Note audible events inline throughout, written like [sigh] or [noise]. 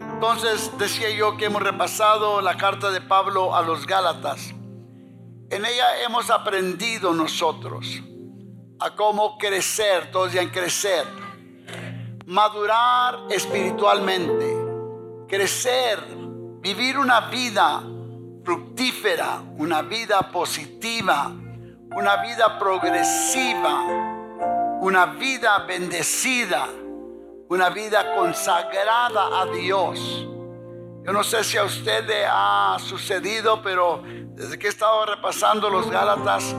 Entonces decía yo que hemos repasado la carta de Pablo a los Gálatas. En ella hemos aprendido nosotros a cómo crecer, todos en crecer, madurar espiritualmente, crecer, vivir una vida fructífera, una vida positiva, una vida progresiva, una vida bendecida, una vida consagrada a Dios. Yo no sé si a usted le ha sucedido, pero desde que he estado repasando los Gálatas,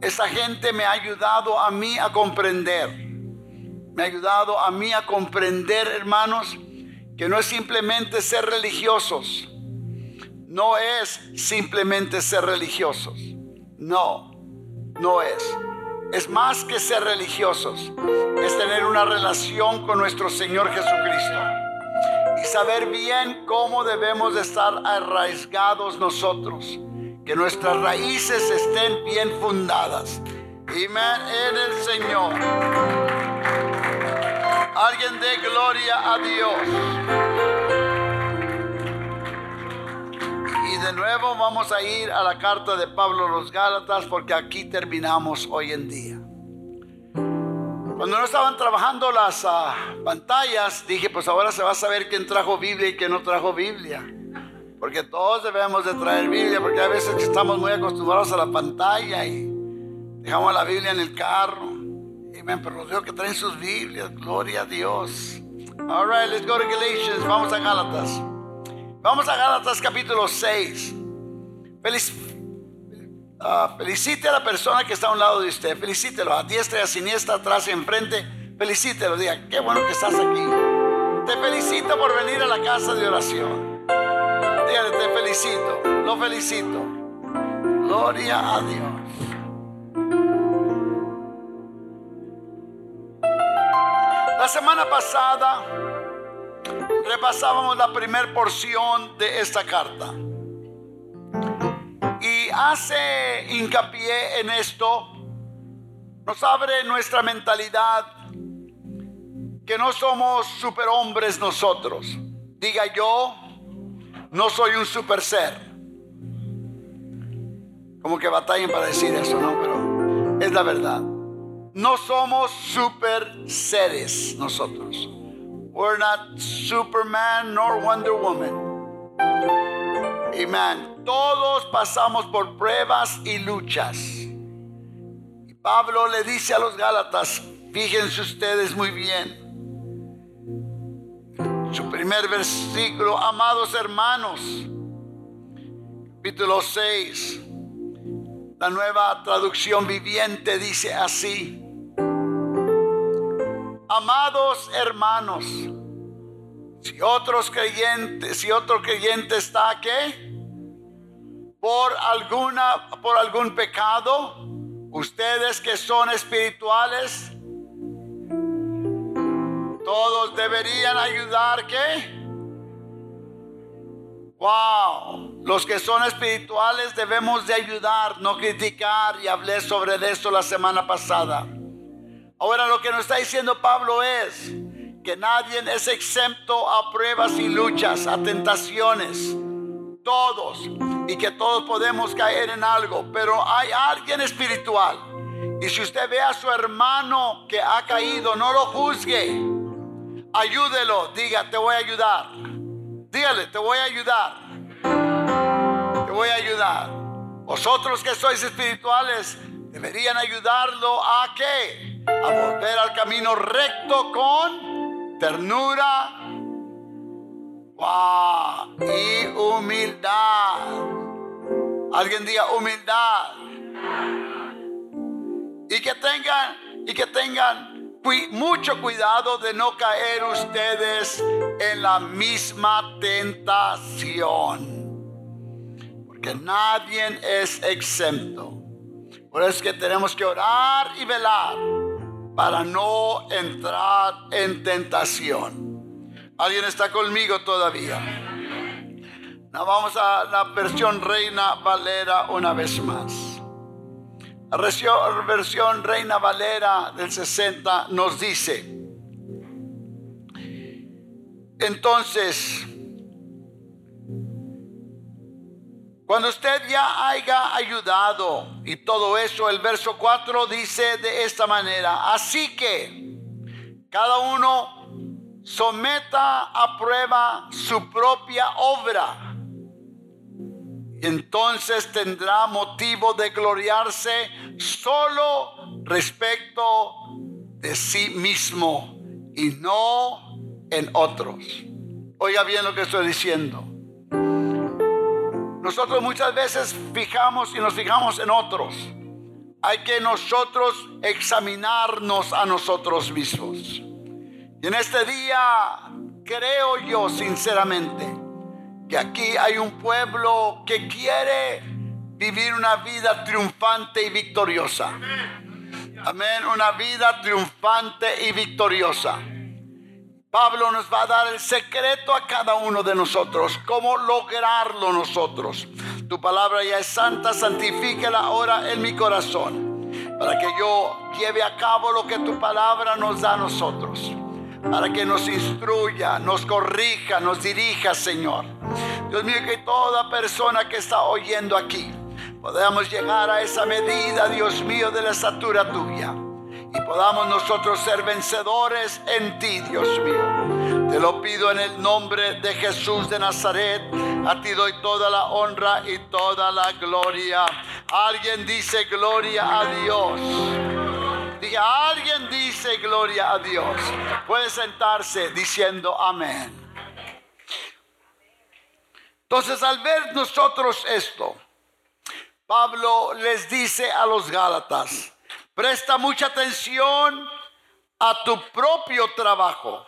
esa gente me ha ayudado a mí a comprender. Me ha ayudado a mí a comprender, hermanos, que no es simplemente ser religiosos. No es simplemente ser religiosos. No, no es. Es más que ser religiosos. Es tener una relación con nuestro Señor Jesucristo. Y saber bien cómo debemos de estar arraigados nosotros que nuestras raíces estén bien fundadas. Amén en el Señor. Alguien dé gloria a Dios. De nuevo vamos a ir a la carta de Pablo a los Gálatas porque aquí terminamos hoy en día. Cuando no estaban trabajando las ah, pantallas, dije, pues ahora se va a saber quién trajo Biblia y quién no trajo Biblia. Porque todos debemos de traer Biblia, porque a veces estamos muy acostumbrados a la pantalla y dejamos la Biblia en el carro. Amén, pero los veo que traen sus Biblias, gloria a Dios. All right, let's go to Galatians. Vamos a Gálatas. Vamos a Gálatas capítulo 6. Ah, felicite a la persona que está a un lado de usted. Felicítelo a diestra y a siniestra, atrás y enfrente. Felicítelo. Diga, qué bueno que estás aquí. Te felicito por venir a la casa de oración te felicito, lo felicito. Gloria a Dios. La semana pasada repasábamos la primera porción de esta carta. Y hace hincapié en esto, nos abre nuestra mentalidad que no somos superhombres nosotros. Diga yo, no soy un super ser. Como que batallen para decir eso, ¿no? Pero es la verdad. No somos super seres nosotros. We're not Superman nor Wonder Woman. Amen. Todos pasamos por pruebas y luchas. Y Pablo le dice a los Gálatas, fíjense ustedes muy bien, su primer versículo, amados hermanos, capítulo 6, la nueva traducción viviente dice así, amados hermanos, si otros creyentes, si otro creyente está aquí, por alguna, por algún pecado, ustedes que son espirituales, todos deberían ayudar, ¿qué? Wow, los que son espirituales debemos de ayudar, no criticar y hablé sobre esto la semana pasada. Ahora lo que nos está diciendo Pablo es que nadie es exento a pruebas y luchas, a tentaciones. Todos. Y que todos podemos caer en algo. Pero hay alguien espiritual. Y si usted ve a su hermano que ha caído, no lo juzgue ayúdelo, diga, te voy a ayudar. Dígale, te voy a ayudar. Te voy a ayudar. Vosotros que sois espirituales, deberían ayudarlo a qué? A volver al camino recto con ternura y humildad. Alguien diga humildad. Y que tengan, y que tengan mucho cuidado de no caer ustedes en la misma tentación. Porque nadie es exento. Por eso es que tenemos que orar y velar para no entrar en tentación. ¿Alguien está conmigo todavía? No, vamos a la versión Reina Valera una vez más. La versión Reina Valera del 60 nos dice, Entonces, cuando usted ya haya ayudado y todo eso, el verso 4 dice de esta manera, así que cada uno someta a prueba su propia obra. Entonces tendrá motivo de gloriarse solo respecto de sí mismo y no en otros. Oiga bien lo que estoy diciendo. Nosotros muchas veces fijamos y nos fijamos en otros. Hay que nosotros examinarnos a nosotros mismos. Y en este día creo yo sinceramente que aquí hay un pueblo que quiere vivir una vida triunfante y victoriosa. Amén, una vida triunfante y victoriosa. Pablo nos va a dar el secreto a cada uno de nosotros, cómo lograrlo nosotros. Tu palabra ya es santa, santifíquela ahora en mi corazón, para que yo lleve a cabo lo que tu palabra nos da a nosotros, para que nos instruya, nos corrija, nos dirija, Señor. Dios mío, que toda persona que está oyendo aquí, podamos llegar a esa medida, Dios mío, de la estatura tuya y podamos nosotros ser vencedores en ti, Dios mío. Te lo pido en el nombre de Jesús de Nazaret. A ti doy toda la honra y toda la gloria. Alguien dice gloria a Dios. Diga, alguien dice gloria a Dios. Puede sentarse diciendo amén. Entonces al ver nosotros esto, Pablo les dice a los Gálatas, Presta mucha atención a tu propio trabajo.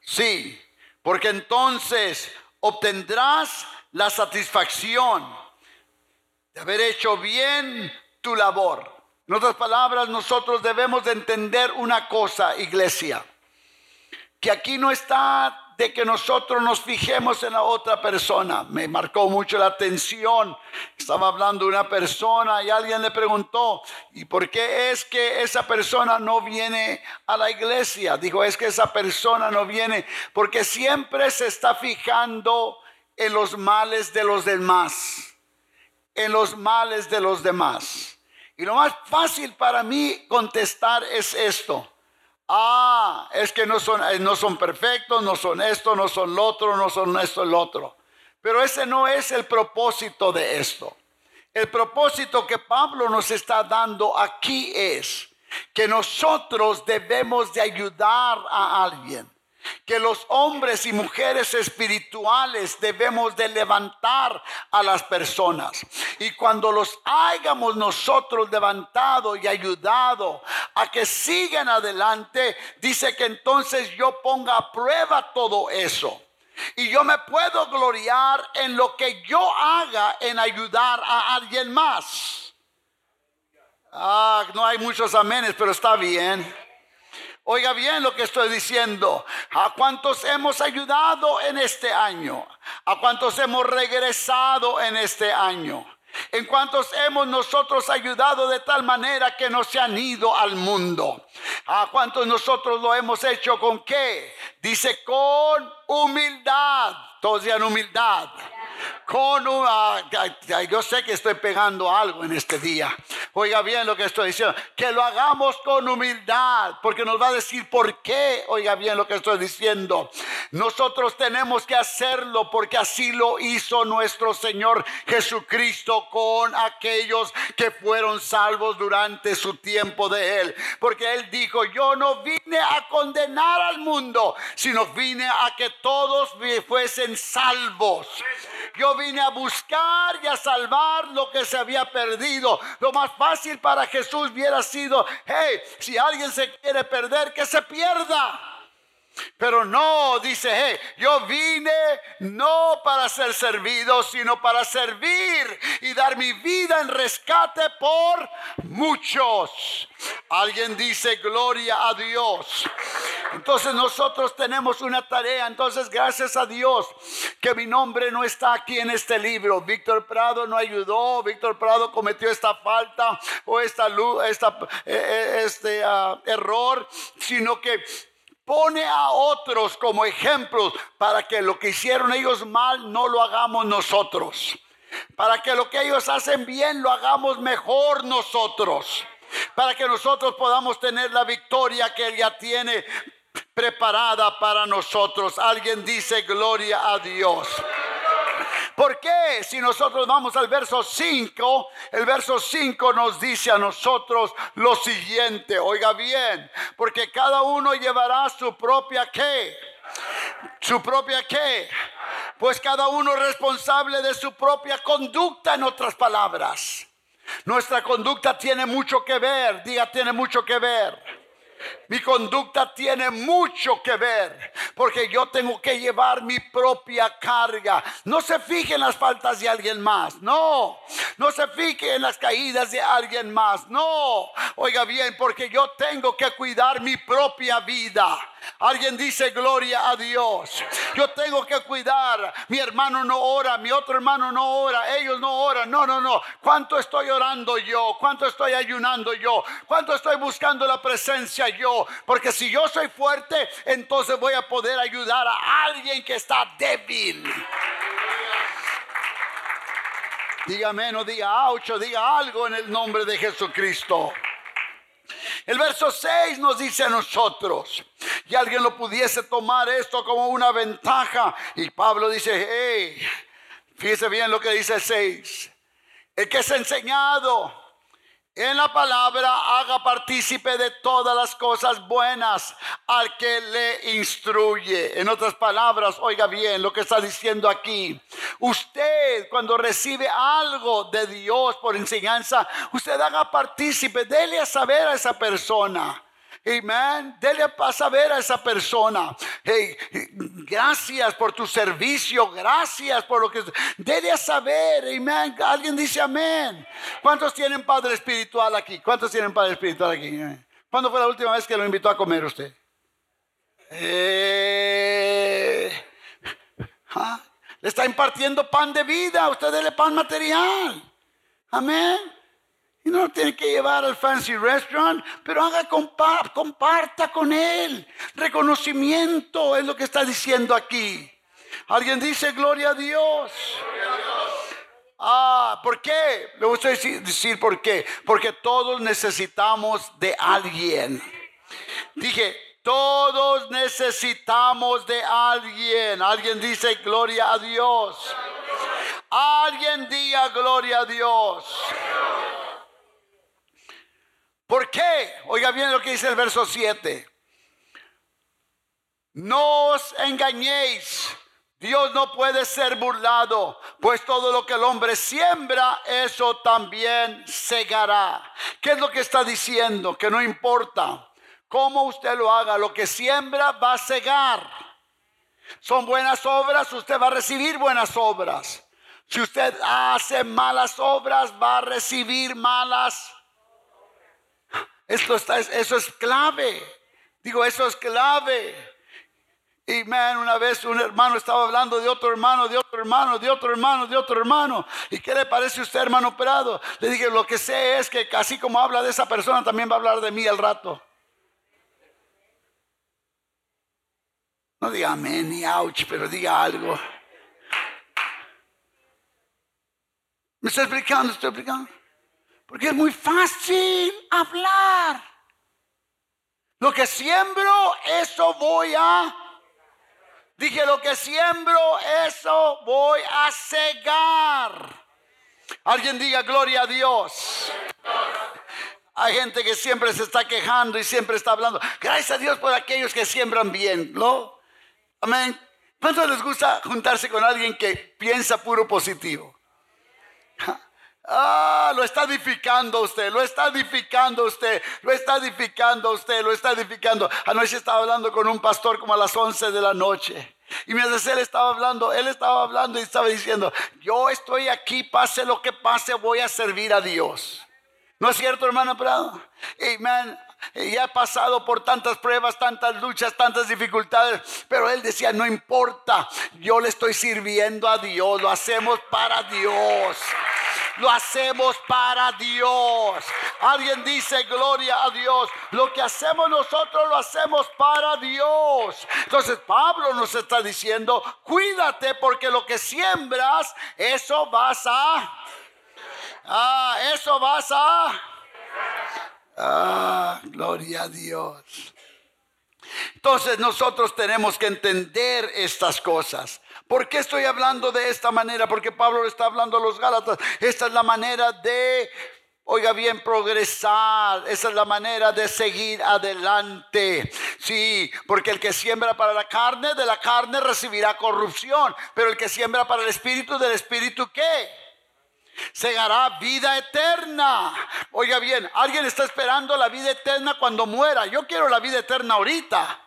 Sí, porque entonces obtendrás la satisfacción de haber hecho bien tu labor. En otras palabras, nosotros debemos de entender una cosa, iglesia, que aquí no está de que nosotros nos fijemos en la otra persona. Me marcó mucho la atención. Estaba hablando una persona y alguien le preguntó, ¿y por qué es que esa persona no viene a la iglesia? Dijo, es que esa persona no viene porque siempre se está fijando en los males de los demás. En los males de los demás. Y lo más fácil para mí contestar es esto. Ah, es que no son, eh, no son perfectos, no son esto, no son lo otro, no son esto, el otro. Pero ese no es el propósito de esto. El propósito que Pablo nos está dando aquí es que nosotros debemos de ayudar a alguien que los hombres y mujeres espirituales debemos de levantar a las personas. Y cuando los hayamos nosotros levantado y ayudado a que sigan adelante, dice que entonces yo ponga a prueba todo eso. Y yo me puedo gloriar en lo que yo haga en ayudar a alguien más. Ah, no hay muchos amenes, pero está bien. Oiga bien lo que estoy diciendo. ¿A cuántos hemos ayudado en este año? ¿A cuántos hemos regresado en este año? ¿En cuántos hemos nosotros ayudado de tal manera que no se han ido al mundo? ¿A cuántos nosotros lo hemos hecho con qué? Dice con humildad. Todos humildad con una, yo sé que estoy pegando algo en este día. Oiga bien lo que estoy diciendo, que lo hagamos con humildad, porque nos va a decir por qué. Oiga bien lo que estoy diciendo. Nosotros tenemos que hacerlo porque así lo hizo nuestro Señor Jesucristo con aquellos que fueron salvos durante su tiempo de él, porque él dijo, "Yo no vine a condenar al mundo, sino vine a que todos fuesen salvos." Yo vine a buscar y a salvar lo que se había perdido. Lo más fácil para Jesús hubiera sido, hey, si alguien se quiere perder, que se pierda. Pero no, dice, hey, yo vine no para ser servido, sino para servir y dar mi vida en rescate por muchos. Alguien dice, gloria a Dios. Entonces nosotros tenemos una tarea. Entonces gracias a Dios que mi nombre no está aquí en este libro. Víctor Prado no ayudó. Víctor Prado cometió esta falta o esta, esta, eh, eh, este ah, error, sino que pone a otros como ejemplos para que lo que hicieron ellos mal no lo hagamos nosotros. Para que lo que ellos hacen bien lo hagamos mejor nosotros. Para que nosotros podamos tener la victoria que Él ya tiene preparada para nosotros. Alguien dice gloria a Dios. ¿Por qué? Si nosotros vamos al verso 5, el verso 5 nos dice a nosotros lo siguiente, oiga bien, porque cada uno llevará su propia qué. Su propia qué. Pues cada uno es responsable de su propia conducta, en otras palabras. Nuestra conducta tiene mucho que ver, diga, tiene mucho que ver. Mi conducta tiene mucho que ver porque yo tengo que llevar mi propia carga. No se fije en las faltas de alguien más, no. No se fije en las caídas de alguien más, no. Oiga bien, porque yo tengo que cuidar mi propia vida. Alguien dice gloria a Dios. Yo tengo que cuidar. Mi hermano no ora, mi otro hermano no ora, ellos no oran. No, no, no. ¿Cuánto estoy orando yo? ¿Cuánto estoy ayunando yo? ¿Cuánto estoy buscando la presencia yo? Porque si yo soy fuerte, entonces voy a poder ayudar a alguien que está débil. Dígame, no diga ocho, diga algo en el nombre de Jesucristo. El verso 6 nos dice a nosotros, y alguien lo pudiese tomar esto como una ventaja. Y Pablo dice, hey, fíjese bien lo que dice el 6. El que es enseñado en la palabra haga partícipe de todas las cosas buenas al que le instruye. En otras palabras, oiga bien lo que está diciendo aquí. Usted cuando recibe algo de Dios por enseñanza, usted haga partícipe, dele a saber a esa persona. Amén. Dele a saber a esa persona. Hey, gracias por tu servicio. Gracias por lo que. Dele a saber. Amén. Alguien dice amén. ¿Cuántos tienen padre espiritual aquí? ¿Cuántos tienen padre espiritual aquí? ¿Cuándo fue la última vez que lo invitó a comer usted? Eh, ¿ah? Le está impartiendo pan de vida. Usted dele pan material. Amén. Y no tiene que llevar al fancy restaurant, pero haga comparta con él. Reconocimiento es lo que está diciendo aquí. Alguien dice gloria a Dios. Ah, ¿por qué? Le voy a decir, decir por qué. Porque todos necesitamos de alguien. Dije, todos necesitamos de alguien. Alguien dice gloria a Dios. Alguien diga gloria a Dios. ¿Por qué? Oiga bien lo que dice el verso 7. No os engañéis. Dios no puede ser burlado, pues todo lo que el hombre siembra, eso también segará. ¿Qué es lo que está diciendo? Que no importa cómo usted lo haga, lo que siembra va a segar. Son buenas obras, usted va a recibir buenas obras. Si usted hace malas obras, va a recibir malas esto está, eso es clave. Digo, eso es clave. Y man, una vez un hermano estaba hablando de otro hermano, de otro hermano, de otro hermano, de otro hermano. ¿Y qué le parece a usted, hermano operado? Le dije, lo que sé es que así como habla de esa persona, también va a hablar de mí al rato. No diga amén ni ouch, pero diga algo. ¿Me está explicando? ¿Estoy explicando? Porque es muy fácil hablar. Lo que siembro, eso voy a... Dije, lo que siembro, eso voy a cegar. Alguien diga gloria a Dios. Hay gente que siempre se está quejando y siempre está hablando. Gracias a Dios por aquellos que siembran bien, ¿no? Amén. ¿Cuánto les gusta juntarse con alguien que piensa puro positivo? Ah, lo está edificando usted, lo está edificando usted, lo está edificando usted, lo está edificando. Anoche estaba hablando con un pastor como a las 11 de la noche. Y mientras él estaba hablando, él estaba hablando y estaba diciendo, yo estoy aquí, pase lo que pase, voy a servir a Dios. ¿No es cierto, hermano Prado? Amén. Y ha pasado por tantas pruebas, tantas luchas, tantas dificultades, pero él decía, no importa, yo le estoy sirviendo a Dios, lo hacemos para Dios. Lo hacemos para Dios. Alguien dice gloria a Dios. Lo que hacemos nosotros lo hacemos para Dios. Entonces Pablo nos está diciendo, cuídate porque lo que siembras, eso vas a... Ah, eso vas a... Ah, gloria a Dios. Entonces nosotros tenemos que entender estas cosas. ¿Por qué estoy hablando de esta manera? Porque Pablo le está hablando a los Gálatas. Esta es la manera de, oiga bien, progresar. Esa es la manera de seguir adelante. Sí, porque el que siembra para la carne, de la carne recibirá corrupción. Pero el que siembra para el espíritu, del espíritu, ¿qué? Segará vida eterna. Oiga bien, alguien está esperando la vida eterna cuando muera. Yo quiero la vida eterna ahorita.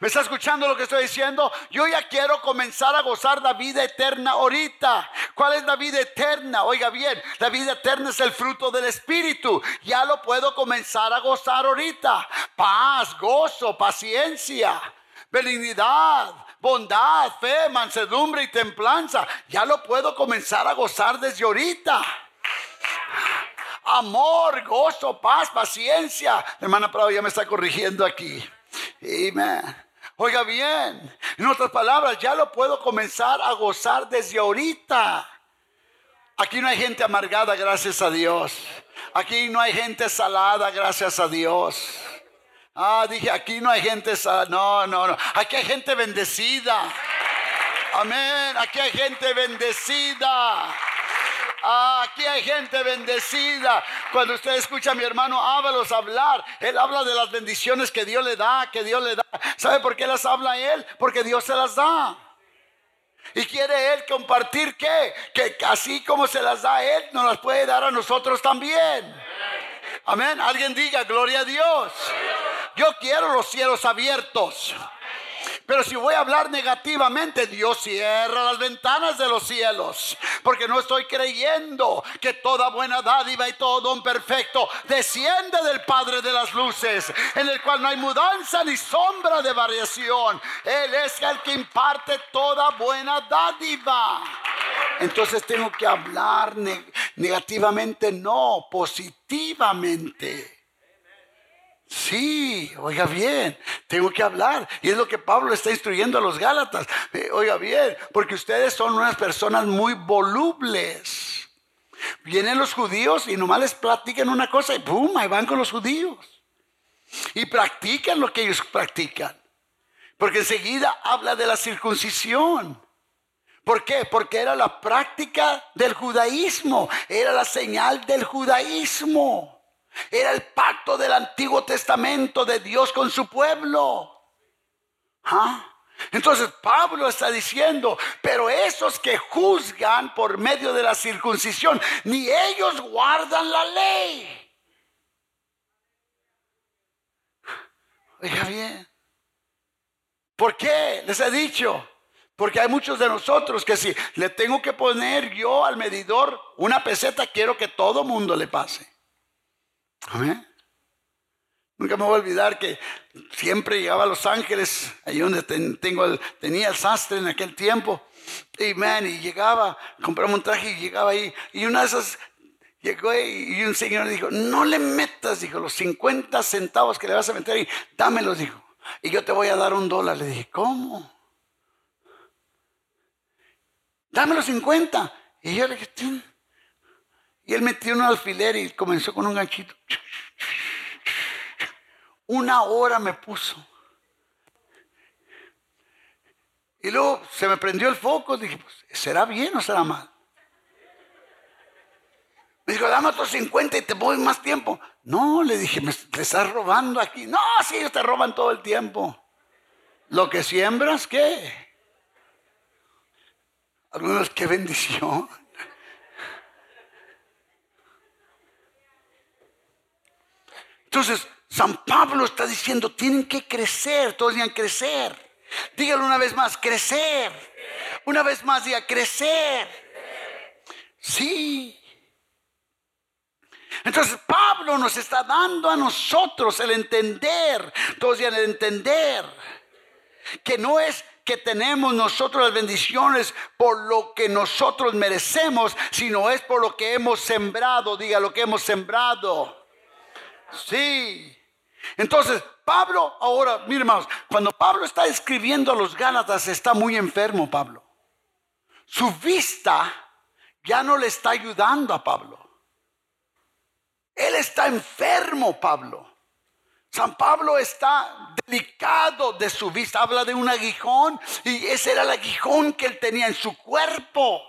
¿Me está escuchando lo que estoy diciendo? Yo ya quiero comenzar a gozar la vida eterna ahorita. ¿Cuál es la vida eterna? Oiga bien, la vida eterna es el fruto del Espíritu. Ya lo puedo comenzar a gozar ahorita. Paz, gozo, paciencia, benignidad, bondad, fe, mansedumbre y templanza. Ya lo puedo comenzar a gozar desde ahorita amor, gozo, paz, paciencia. La hermana Prado ya me está corrigiendo aquí. Amén. Oiga bien, en otras palabras, ya lo puedo comenzar a gozar desde ahorita. Aquí no hay gente amargada, gracias a Dios. Aquí no hay gente salada, gracias a Dios. Ah, dije, aquí no hay gente salada. No, no, no. Aquí hay gente bendecida. Amén. Aquí hay gente bendecida. Ah, aquí hay gente bendecida. Cuando usted escucha a mi hermano Ábalos hablar, él habla de las bendiciones que Dios le da, que Dios le da. ¿Sabe por qué las habla él? Porque Dios se las da. Y quiere Él compartir qué? Que así como se las da Él, nos las puede dar a nosotros también. Amén. Alguien diga, gloria a Dios. Yo quiero los cielos abiertos. Pero si voy a hablar negativamente, Dios cierra las ventanas de los cielos. Porque no estoy creyendo que toda buena dádiva y todo don perfecto desciende del Padre de las luces, en el cual no hay mudanza ni sombra de variación. Él es el que imparte toda buena dádiva. Entonces tengo que hablar negativamente, no, positivamente. Sí, oiga bien, tengo que hablar. Y es lo que Pablo está instruyendo a los Gálatas. Eh, oiga bien, porque ustedes son unas personas muy volubles. Vienen los judíos y nomás les platican una cosa y ¡pum! Ahí van con los judíos. Y practican lo que ellos practican. Porque enseguida habla de la circuncisión. ¿Por qué? Porque era la práctica del judaísmo, era la señal del judaísmo. Era el pacto del Antiguo Testamento de Dios con su pueblo. ¿Ah? Entonces Pablo está diciendo, pero esos que juzgan por medio de la circuncisión, ni ellos guardan la ley. Oiga bien. ¿Por qué? Les he dicho. Porque hay muchos de nosotros que si le tengo que poner yo al medidor una peseta, quiero que todo mundo le pase. Amén. Nunca me voy a olvidar que siempre llegaba a Los Ángeles, ahí donde tengo tenía el sastre en aquel tiempo. Y, man, y llegaba, compraba un traje y llegaba ahí. Y una de esas llegó y un señor dijo, no le metas, dijo, los 50 centavos que le vas a meter ahí, dámelos, dijo. Y yo te voy a dar un dólar. Le dije, ¿cómo? Dame los 50. Y yo le dije, y él metió un alfiler y comenzó con un ganchito. Una hora me puso. Y luego se me prendió el foco. Dije, pues, ¿será bien o será mal? Me dijo, dame otros 50 y te voy más tiempo. No, le dije, me te estás robando aquí. No, sí, ellos te roban todo el tiempo. Lo que siembras, ¿qué? Algunos, qué bendición. Entonces, San Pablo está diciendo, tienen que crecer, todos digan crecer. Dígalo una vez más, crecer. Una vez más, diga crecer. Sí. Entonces Pablo nos está dando a nosotros el entender, todos digan el entender, que no es que tenemos nosotros las bendiciones por lo que nosotros merecemos, sino es por lo que hemos sembrado, diga lo que hemos sembrado. Sí. Entonces, Pablo, ahora, miren hermanos, cuando Pablo está escribiendo a los Gálatas, está muy enfermo Pablo. Su vista ya no le está ayudando a Pablo. Él está enfermo, Pablo. San Pablo está delicado de su vista. Habla de un aguijón y ese era el aguijón que él tenía en su cuerpo.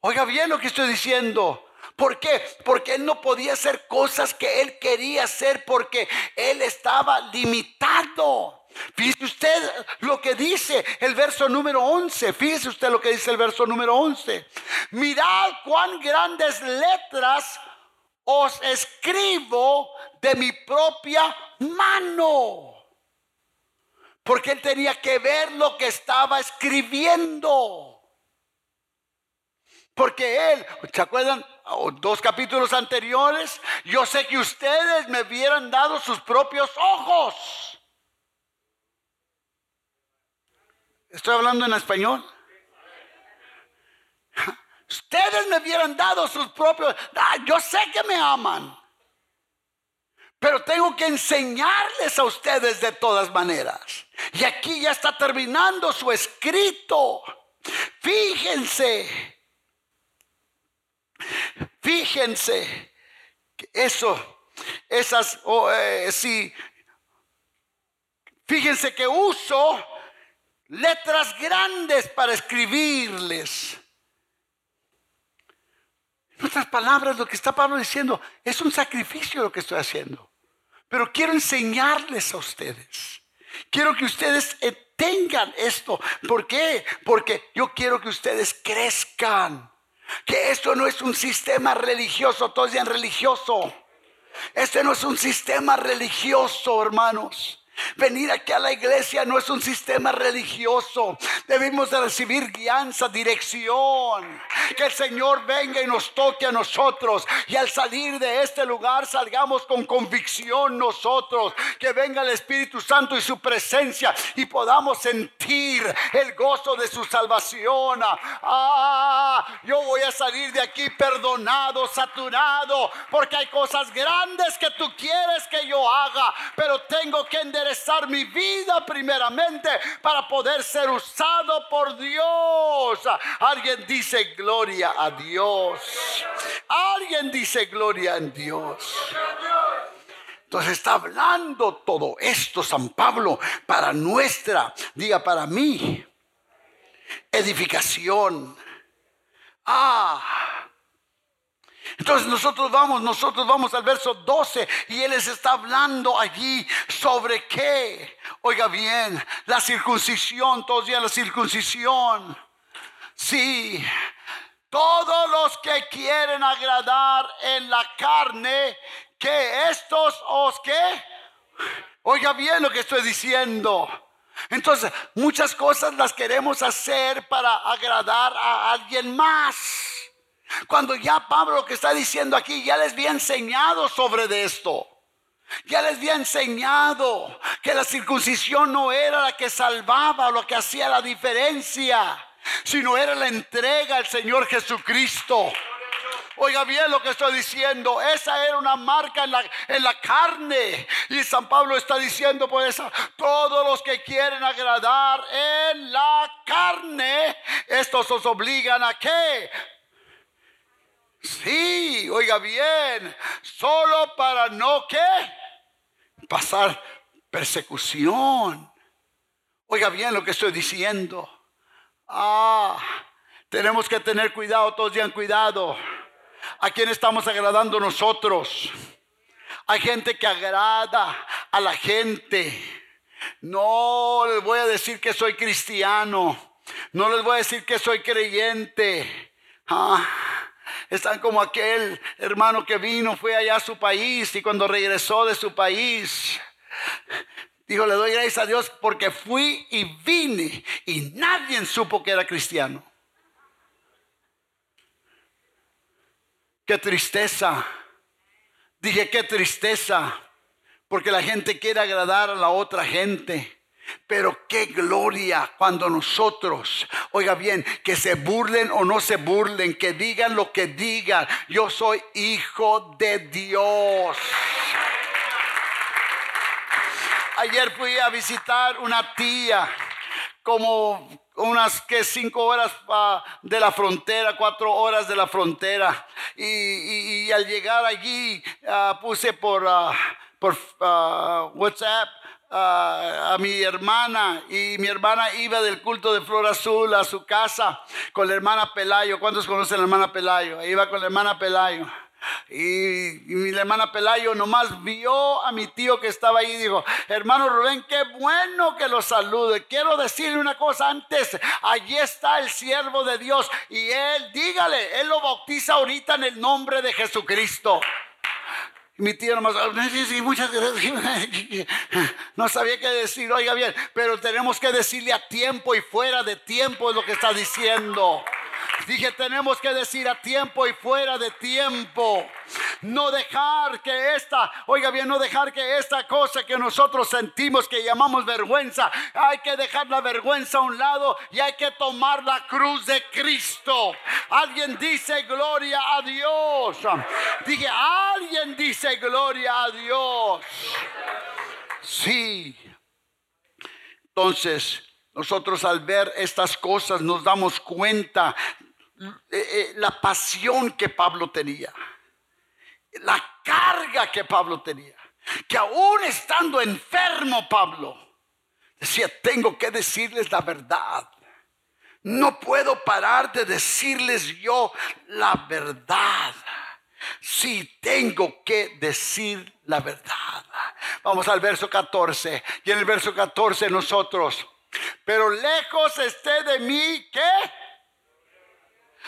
Oiga bien lo que estoy diciendo. ¿Por qué? Porque él no podía hacer cosas que él quería hacer porque él estaba limitado. Fíjese usted lo que dice el verso número 11. Fíjese usted lo que dice el verso número 11. Mirad cuán grandes letras os escribo de mi propia mano. Porque él tenía que ver lo que estaba escribiendo. Porque él, ¿se acuerdan? Dos capítulos anteriores, yo sé que ustedes me hubieran dado sus propios ojos. Estoy hablando en español. Ustedes me hubieran dado sus propios. Ah, yo sé que me aman. Pero tengo que enseñarles a ustedes de todas maneras. Y aquí ya está terminando su escrito. Fíjense. Fíjense. Que eso, esas, oh, eh, sí. Fíjense que uso letras grandes para escribirles. En otras palabras, lo que está Pablo diciendo es un sacrificio lo que estoy haciendo. Pero quiero enseñarles a ustedes. Quiero que ustedes eh, tengan esto. ¿Por qué? Porque yo quiero que ustedes crezcan. Que esto no es un sistema religioso, todos en religioso. Este no es un sistema religioso, hermanos. Venir aquí a la iglesia no es un sistema religioso. Debemos de recibir guianza, dirección. Que el Señor venga y nos toque a nosotros. Y al salir de este lugar salgamos con convicción nosotros. Que venga el Espíritu Santo y su presencia y podamos sentir el gozo de su salvación. Ah, yo voy a salir de aquí perdonado, saturado. Porque hay cosas grandes que tú quieres que yo haga. Pero tengo que entender estar mi vida primeramente para poder ser usado por Dios. Alguien dice gloria a Dios. Alguien dice gloria a Dios. Entonces está hablando todo esto San Pablo para nuestra, diga para mí, edificación. Ah, entonces nosotros vamos, nosotros vamos al verso 12 y Él les está hablando allí sobre qué. Oiga bien, la circuncisión, todos días la circuncisión. Sí, todos los que quieren agradar en la carne, que estos os que... Oiga bien lo que estoy diciendo. Entonces, muchas cosas las queremos hacer para agradar a alguien más. Cuando ya Pablo lo que está diciendo aquí ya les había enseñado sobre esto. Ya les había enseñado que la circuncisión no era la que salvaba lo que hacía la diferencia, sino era la entrega al Señor Jesucristo. Oiga bien lo que estoy diciendo. Esa era una marca en la, en la carne. Y San Pablo está diciendo por eso, todos los que quieren agradar en la carne, estos os obligan a qué? Sí, oiga bien, solo para no que pasar persecución. Oiga bien lo que estoy diciendo. Ah, tenemos que tener cuidado, todos digan cuidado. ¿A quién estamos agradando nosotros? Hay gente que agrada a la gente. No les voy a decir que soy cristiano. No les voy a decir que soy creyente. Ah, están como aquel hermano que vino, fue allá a su país y cuando regresó de su país, dijo, le doy gracias a Dios porque fui y vine y nadie supo que era cristiano. Qué tristeza. Dije, qué tristeza. Porque la gente quiere agradar a la otra gente. Pero qué gloria cuando nosotros, Oiga bien, que se burlen o no se burlen, que digan lo que digan. Yo soy hijo de Dios. Ayer fui a visitar una tía como unas que cinco horas ah, de la frontera, cuatro horas de la frontera. Y, al llegar allí ah, puse por, ah, por WhatsApp a, mi hermana y mi hermana iba del culto de Flor Azul a su casa con la hermana Pelayo. ¿Cuántos conocen a la hermana Pelayo? Iba con la hermana Pelayo. Y, mi hermana Pelayo nomás vio a mi tío que estaba ahí y dijo, hermano Rubén, qué bueno que lo salude. Quiero decirle una cosa antes, allí está el siervo de Dios y él, dígale, él lo bautiza ahorita en el nombre de Jesucristo. Mi tío nomás, muchas gracias. [laughs] No sabía qué decir, oiga bien, pero tenemos que decirle a tiempo y fuera de tiempo lo que está diciendo. Dije, tenemos que decir a tiempo y fuera de tiempo. No dejar que esta, oiga bien, no dejar que esta cosa que nosotros sentimos que llamamos vergüenza, hay que dejar la vergüenza a un lado y hay que tomar la cruz de Cristo. Alguien dice gloria a Dios. Dije, alguien dice gloria a Dios. Sí. Entonces, nosotros al ver estas cosas nos damos cuenta eh, eh, la pasión que Pablo tenía, la carga que Pablo tenía, que aún estando enfermo Pablo, decía, tengo que decirles la verdad. No puedo parar de decirles yo la verdad. Si tengo que decir la verdad. Vamos al verso 14. Y en el verso 14 nosotros, pero lejos esté de mí, ¿qué?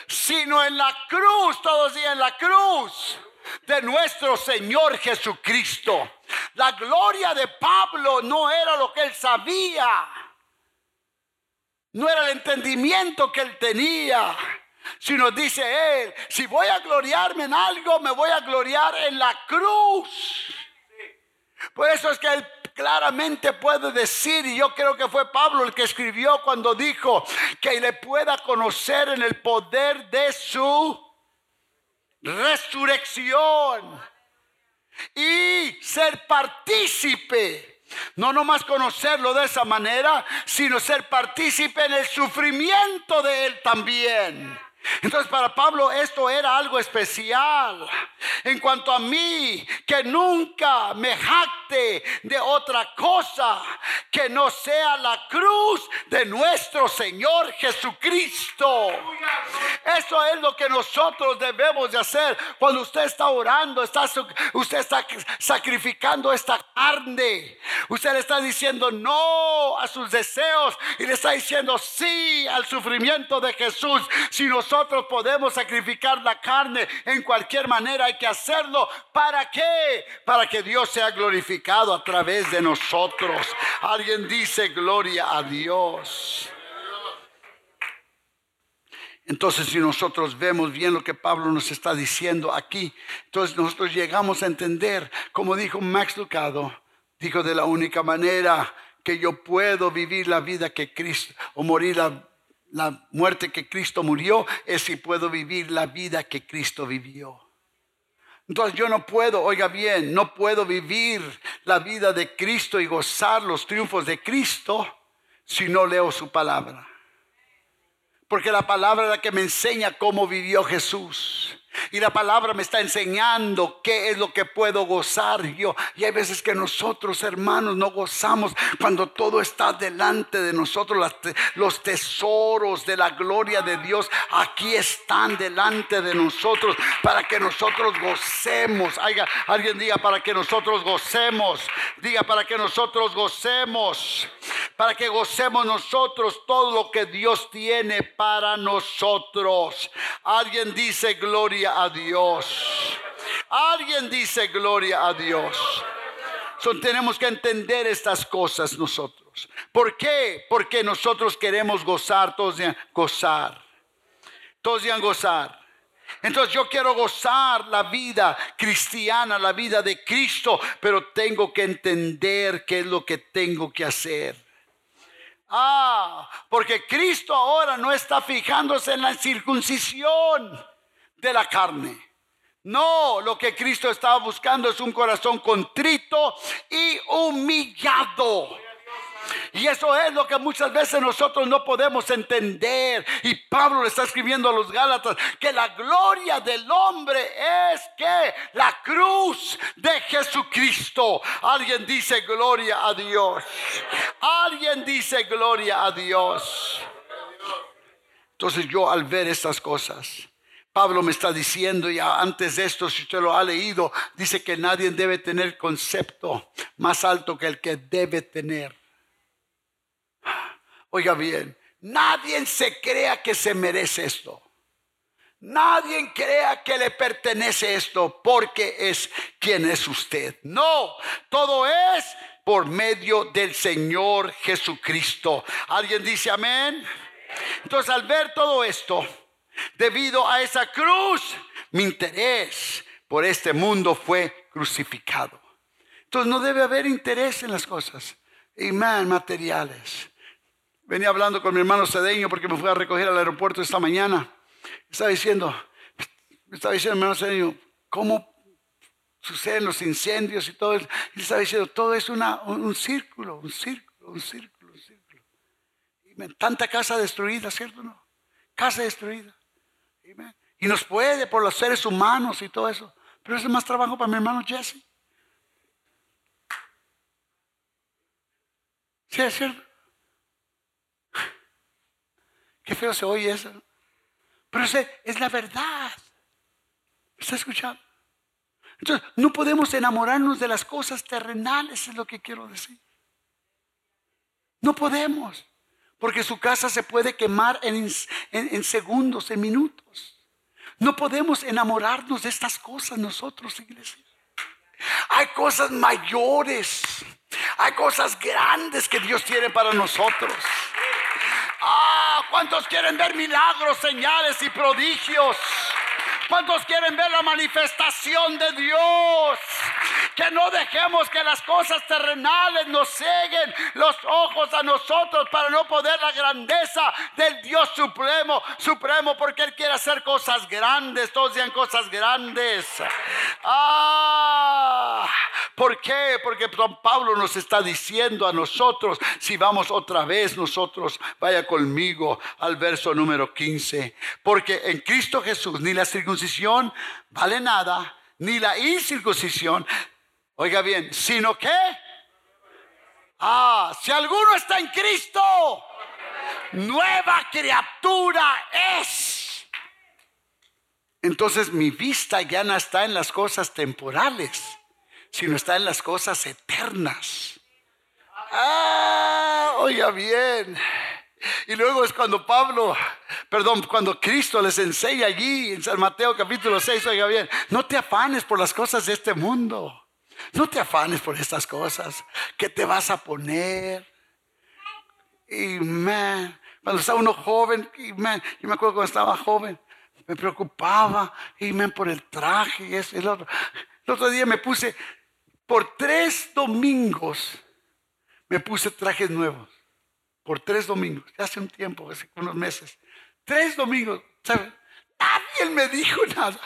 sino en la cruz, todos días en la cruz de nuestro Señor Jesucristo. La gloria de Pablo no era lo que él sabía, no era el entendimiento que él tenía, sino dice él, si voy a gloriarme en algo, me voy a gloriar en la cruz. Por eso es que él claramente puede decir, y yo creo que fue Pablo el que escribió cuando dijo que le pueda conocer en el poder de su resurrección y ser partícipe. No nomás conocerlo de esa manera, sino ser partícipe en el sufrimiento de él también. Entonces para Pablo esto era algo especial. En cuanto a mí, que nunca me jacte de otra cosa que no sea la cruz de nuestro Señor Jesucristo. Eso es lo que nosotros debemos de hacer cuando usted está orando, está, usted está sacrificando esta carne. Usted le está diciendo no a sus deseos y le está diciendo sí al sufrimiento de Jesús. Si nosotros podemos sacrificar la carne en cualquier manera, hay que hacerlo. ¿Para qué? Para que Dios sea glorificado a través de nosotros. Alguien dice gloria a Dios. Entonces, si nosotros vemos bien lo que Pablo nos está diciendo aquí, entonces nosotros llegamos a entender, como dijo Max Lucado, dijo de la única manera que yo puedo vivir la vida que Cristo, o morir la, la muerte que Cristo murió, es si puedo vivir la vida que Cristo vivió. Entonces yo no puedo, oiga bien, no puedo vivir la vida de Cristo y gozar los triunfos de Cristo si no leo su palabra. Porque la palabra es la que me enseña cómo vivió Jesús. Y la palabra me está enseñando qué es lo que puedo gozar yo. Y hay veces que nosotros, hermanos, no gozamos cuando todo está delante de nosotros. Los tesoros de la gloria de Dios aquí están delante de nosotros para que nosotros gocemos. alguien diga para que nosotros gocemos. Diga para que nosotros gocemos. Para que gocemos nosotros todo lo que Dios tiene para nosotros. Alguien dice gloria a Dios. Alguien dice gloria a Dios. tenemos que entender estas cosas nosotros. ¿Por qué? Porque nosotros queremos gozar, todos digan gozar. Todos digan gozar. Entonces yo quiero gozar la vida cristiana, la vida de Cristo, pero tengo que entender qué es lo que tengo que hacer. Ah, porque Cristo ahora no está fijándose en la circuncisión de la carne. No, lo que Cristo estaba buscando es un corazón contrito y humillado. Y eso es lo que muchas veces nosotros no podemos entender. Y Pablo le está escribiendo a los Gálatas que la gloria del hombre es que la cruz de Jesucristo. Alguien dice gloria a Dios. Alguien dice gloria a Dios. Entonces yo al ver estas cosas, Pablo me está diciendo ya antes de esto, si usted lo ha leído, dice que nadie debe tener concepto más alto que el que debe tener. Oiga bien, nadie se crea que se merece esto. Nadie crea que le pertenece esto porque es quien es usted. No, todo es por medio del Señor Jesucristo. ¿Alguien dice amén? Entonces al ver todo esto, debido a esa cruz, mi interés por este mundo fue crucificado. Entonces no debe haber interés en las cosas, y materiales. Venía hablando con mi hermano Cedeño porque me fui a recoger al aeropuerto esta mañana. Estaba diciendo, me estaba diciendo mi hermano Cedeño, ¿cómo suceden los incendios y todo eso? Y estaba diciendo, todo es una, un, círculo, un círculo, un círculo, un círculo. Y tanta casa destruida, ¿cierto? No? Casa destruida. Y nos puede por los seres humanos y todo eso. Pero eso es más trabajo para mi hermano Jesse. Sí, es cierto. Qué feo se oye eso. Pero es la verdad. ¿Está escuchando? Entonces, no podemos enamorarnos de las cosas terrenales, es lo que quiero decir. No podemos, porque su casa se puede quemar en, en segundos, en minutos. No podemos enamorarnos de estas cosas nosotros, iglesia. Hay cosas mayores, hay cosas grandes que Dios tiene para nosotros. Ah, ¿cuántos quieren ver milagros, señales y prodigios? ¿Cuántos quieren ver la manifestación de Dios? Que no dejemos que las cosas terrenales nos ceguen los ojos a nosotros para no poder la grandeza del Dios supremo, supremo, porque Él quiere hacer cosas grandes, todos digan cosas grandes. Ah, ¿por qué? Porque Pablo nos está diciendo a nosotros, si vamos otra vez nosotros, vaya conmigo al verso número 15, porque en Cristo Jesús ni la circuncisión vale nada, ni la incircuncisión Oiga bien, sino que, ah, si alguno está en Cristo, nueva criatura es. Entonces mi vista ya no está en las cosas temporales, sino está en las cosas eternas. Ah, oiga bien. Y luego es cuando Pablo, perdón, cuando Cristo les enseña allí en San Mateo capítulo 6, oiga bien, no te afanes por las cosas de este mundo no te afanes por estas cosas. ¿Qué te vas a poner? Y man, cuando estaba uno joven, y man, yo me acuerdo cuando estaba joven, me preocupaba, y man, por el traje y eso y el otro. El otro día me puse, por tres domingos, me puse trajes nuevos. Por tres domingos, hace un tiempo, hace unos meses. Tres domingos, ¿sabes? Nadie me dijo nada.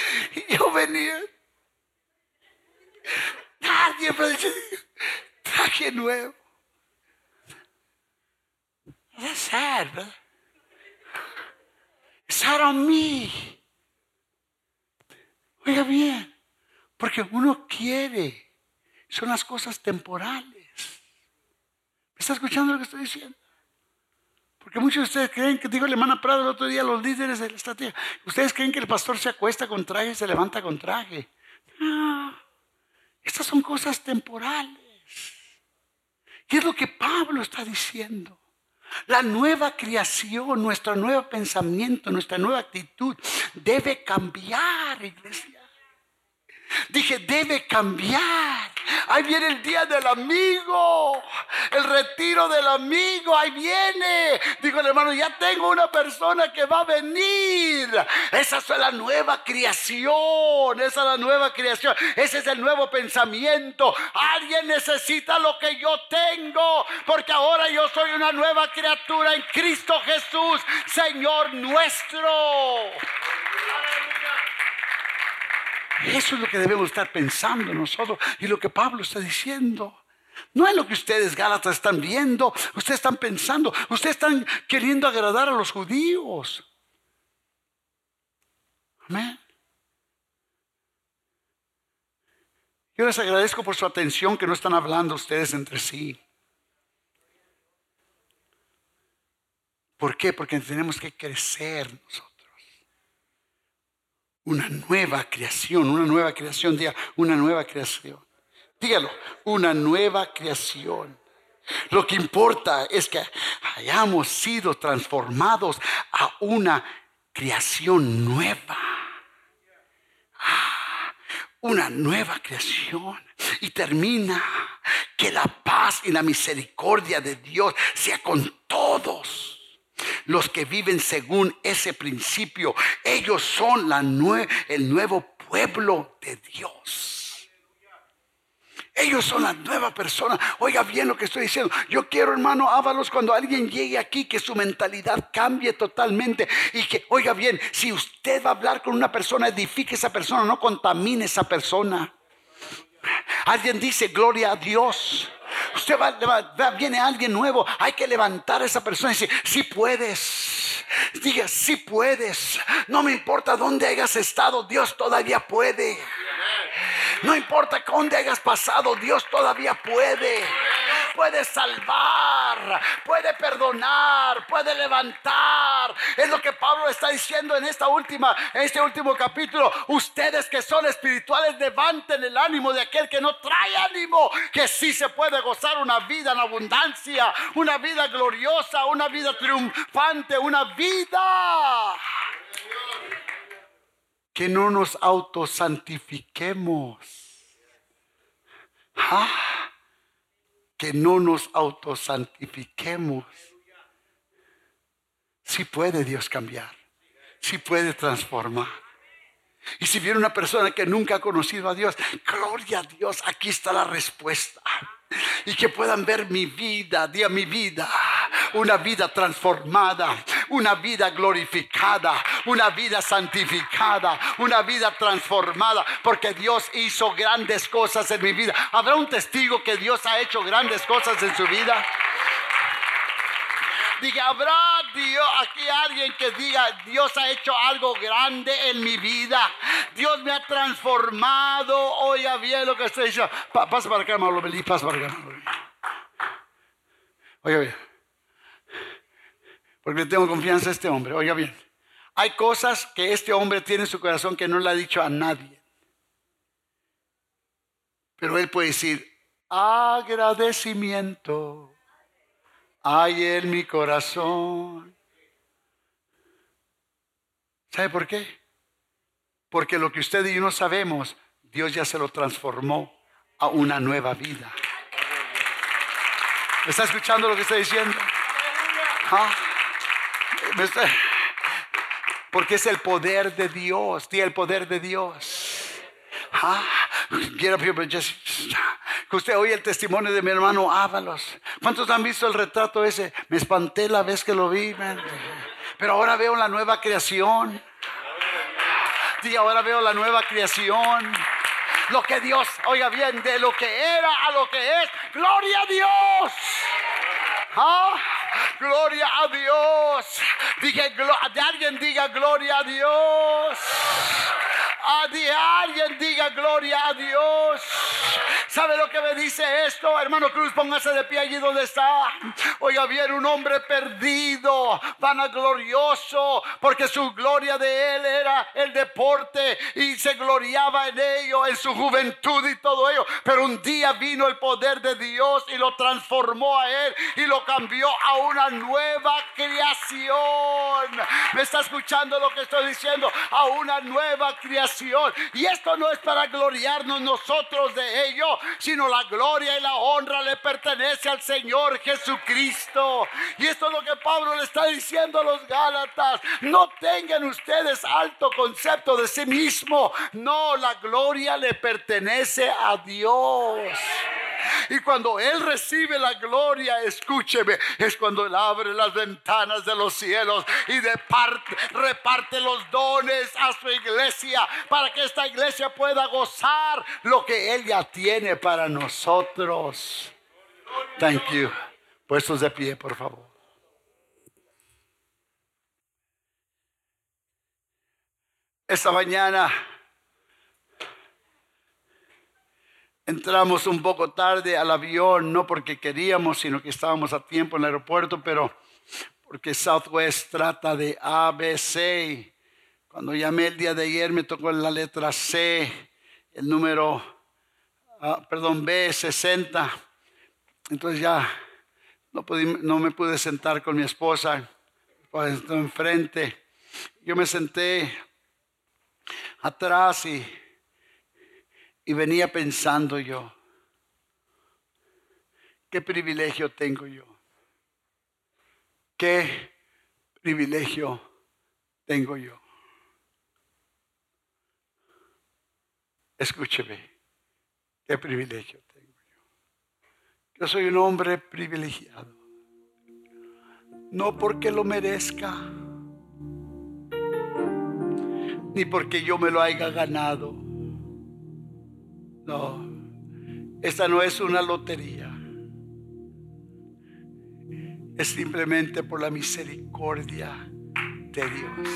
[laughs] yo venía. Nadie me dice, traje nuevo. That's sad, brother. It's sad on me. Oiga bien, porque uno quiere. Son las cosas temporales. ¿Me está escuchando lo que estoy diciendo? Porque muchos de ustedes creen que, dijo la hermana Prado el otro día, los líderes de la estrategia, ustedes creen que el pastor se acuesta con traje y se levanta con traje. No, estas son cosas temporales. ¿Qué es lo que Pablo está diciendo? La nueva creación, nuestro nuevo pensamiento, nuestra nueva actitud debe cambiar, iglesia. Dije, debe cambiar. Ahí viene el día del amigo. El retiro del amigo, ahí viene. Digo el hermano, ya tengo una persona que va a venir. Esa es la nueva creación. Esa es la nueva creación. Ese es el nuevo pensamiento. Alguien necesita lo que yo tengo. Porque ahora yo soy una nueva criatura en Cristo Jesús, Señor nuestro. Eso es lo que debemos estar pensando nosotros y lo que Pablo está diciendo. No es lo que ustedes, Gálatas, están viendo. Ustedes están pensando. Ustedes están queriendo agradar a los judíos. Amén. Yo les agradezco por su atención que no están hablando ustedes entre sí. ¿Por qué? Porque tenemos que crecer nosotros una nueva creación, una nueva creación, diga, una nueva creación. Dígalo, una nueva creación. Lo que importa es que hayamos sido transformados a una creación nueva. Ah, una nueva creación. Y termina que la paz y la misericordia de Dios sea con todos los que viven según ese principio, ellos son la el nuevo pueblo de Dios. Ellos son la nueva persona. Oiga bien lo que estoy diciendo. Yo quiero, hermano Ábalos, cuando alguien llegue aquí, que su mentalidad cambie totalmente. Y que, oiga bien, si usted va a hablar con una persona, edifique esa persona, no contamine esa persona. Alguien dice, gloria a Dios. Usted va, viene alguien nuevo, hay que levantar a esa persona y decir, si puedes. Diga, si puedes. No me importa dónde hayas estado, Dios todavía puede. No importa dónde hayas pasado, Dios todavía puede puede salvar, puede perdonar, puede levantar. Es lo que Pablo está diciendo en esta última, en este último capítulo. Ustedes que son espirituales, levanten el ánimo de aquel que no trae ánimo, que sí se puede gozar una vida en abundancia, una vida gloriosa, una vida triunfante, una vida que no nos autosantifiquemos. ¿Ah? Que no nos autosantifiquemos. Si puede Dios cambiar, si puede transformar. Y si viene una persona que nunca ha conocido a Dios, gloria a Dios, aquí está la respuesta. Y que puedan ver mi vida, día mi vida, una vida transformada, una vida glorificada, una vida santificada, una vida transformada, porque Dios hizo grandes cosas en mi vida. ¿Habrá un testigo que Dios ha hecho grandes cosas en su vida? Diga, ¿habrá Dios, aquí alguien que diga, Dios ha hecho algo grande en mi vida? Dios me ha transformado. Oiga bien lo que estoy diciendo. pasa para acá, hermano Pasa para acá, Oiga bien porque tengo confianza en este hombre. Oiga bien, hay cosas que este hombre tiene en su corazón que no le ha dicho a nadie. Pero él puede decir, agradecimiento hay en mi corazón. ¿Sabe por qué? Porque lo que usted y yo no sabemos, Dios ya se lo transformó a una nueva vida. ¿Está escuchando lo que está diciendo? ¿Ah? Porque es el poder de Dios, tiene el poder de Dios. Ah, usted oye el testimonio de mi hermano Ábalos. ¿Cuántos han visto el retrato ese? Me espanté la vez que lo vi, pero ahora veo la nueva creación. Y ahora veo la nueva creación. Lo que Dios, oiga bien, de lo que era a lo que es. Gloria a Dios. ¿Ah? Gloria a Dios. Dije, de alguien diga gloria a Dios. A de alguien diga gloria a Dios. ¿Sabe lo que me dice esto? Hermano Cruz, póngase de pie allí donde está. Oiga bien, un hombre perdido, vanaglorioso, porque su gloria de él era el deporte y se gloriaba en ello, en su juventud y todo ello. Pero un día vino el poder de Dios y lo transformó a él y lo cambió a una nueva creación. ¿Me está escuchando lo que estoy diciendo? A una nueva creación. Y esto no es para gloriarnos nosotros de ello, sino la gloria y la honra le pertenece al Señor Jesucristo. Y esto es lo que Pablo le está diciendo a los Gálatas. No tengan ustedes alto concepto de sí mismo. No, la gloria le pertenece a Dios. Y cuando Él recibe la gloria, escúcheme, es cuando Él abre las ventanas de los cielos y reparte los dones a su iglesia para que esta iglesia pueda gozar lo que Él ya tiene para nosotros. Thank you. Puestos de pie, por favor. Esta mañana Entramos un poco tarde al avión, no porque queríamos, sino que estábamos a tiempo en el aeropuerto, pero porque Southwest trata de A, B, C. Cuando llamé el día de ayer me tocó la letra C, el número, ah, perdón, B, 60. Entonces ya no, no me pude sentar con mi esposa, pues enfrente. Yo me senté atrás y y venía pensando yo, ¿qué privilegio tengo yo? ¿Qué privilegio tengo yo? Escúcheme, ¿qué privilegio tengo yo? Yo soy un hombre privilegiado. No porque lo merezca, ni porque yo me lo haya ganado no, esta no es una lotería. Es simplemente por la misericordia de Dios.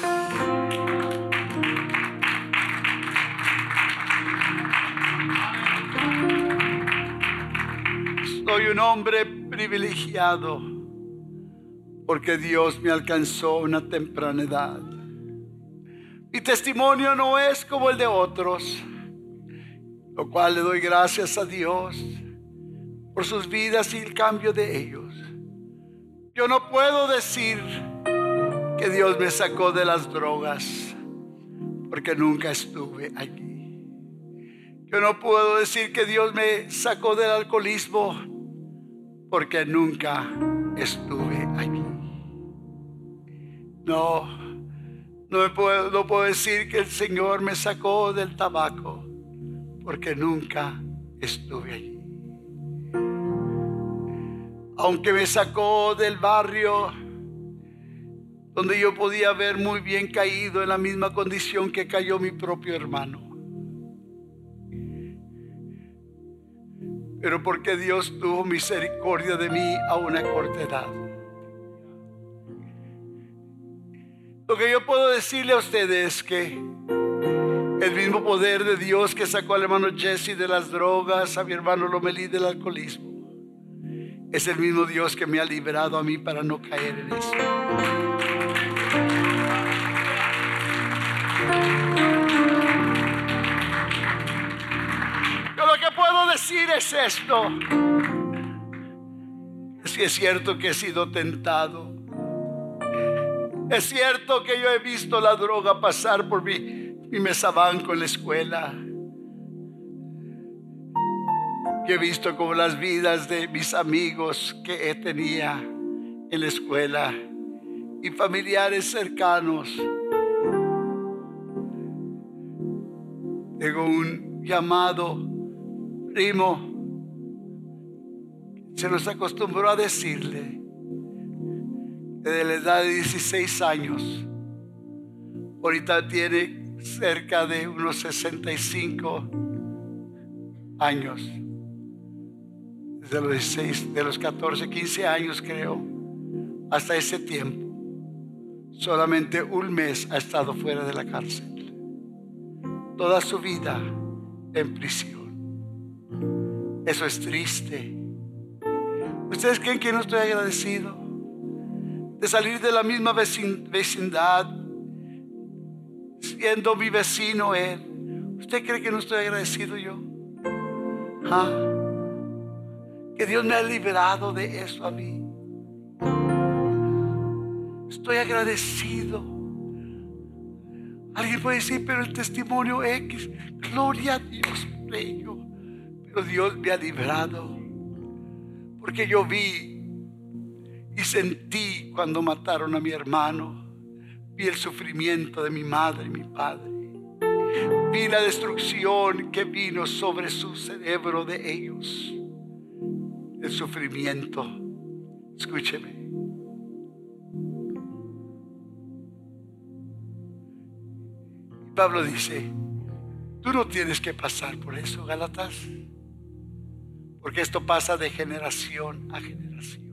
Soy un hombre privilegiado porque Dios me alcanzó una temprana edad. Mi testimonio no es como el de otros lo cual le doy gracias a Dios por sus vidas y el cambio de ellos. Yo no puedo decir que Dios me sacó de las drogas porque nunca estuve allí. Yo no puedo decir que Dios me sacó del alcoholismo porque nunca estuve allí. No, no, puedo, no puedo decir que el Señor me sacó del tabaco porque nunca estuve allí. Aunque me sacó del barrio donde yo podía haber muy bien caído en la misma condición que cayó mi propio hermano. Pero porque Dios tuvo misericordia de mí a una corta edad. Lo que yo puedo decirle a ustedes es que el mismo poder de Dios que sacó al hermano Jesse de las drogas, a mi hermano Lomelí del alcoholismo. Es el mismo Dios que me ha liberado a mí para no caer en eso. Yo lo que puedo decir es esto. Es que es cierto que he sido tentado. Es cierto que yo he visto la droga pasar por mí mi mesa banco en la escuela. Yo he visto como las vidas de mis amigos que tenía en la escuela y familiares cercanos. Tengo un llamado primo. Se nos acostumbró a decirle que la edad de 16 años, ahorita tiene cerca de unos 65 años. Desde los 16, de los 14, 15 años creo, hasta ese tiempo. Solamente un mes ha estado fuera de la cárcel. Toda su vida en prisión. Eso es triste. ¿Ustedes creen que no estoy agradecido? De salir de la misma vecindad, siendo mi vecino Él. ¿Usted cree que no estoy agradecido yo? ¿Ah? Que Dios me ha liberado de eso a mí. Estoy agradecido. Alguien puede decir, pero el testimonio X, gloria a Dios por. Pero Dios me ha librado. Porque yo vi y sentí cuando mataron a mi hermano. Vi el sufrimiento de mi madre y mi padre. Vi la destrucción que vino sobre su cerebro de ellos. El sufrimiento. Escúcheme. Pablo dice, tú no tienes que pasar por eso, Galatas, porque esto pasa de generación a generación.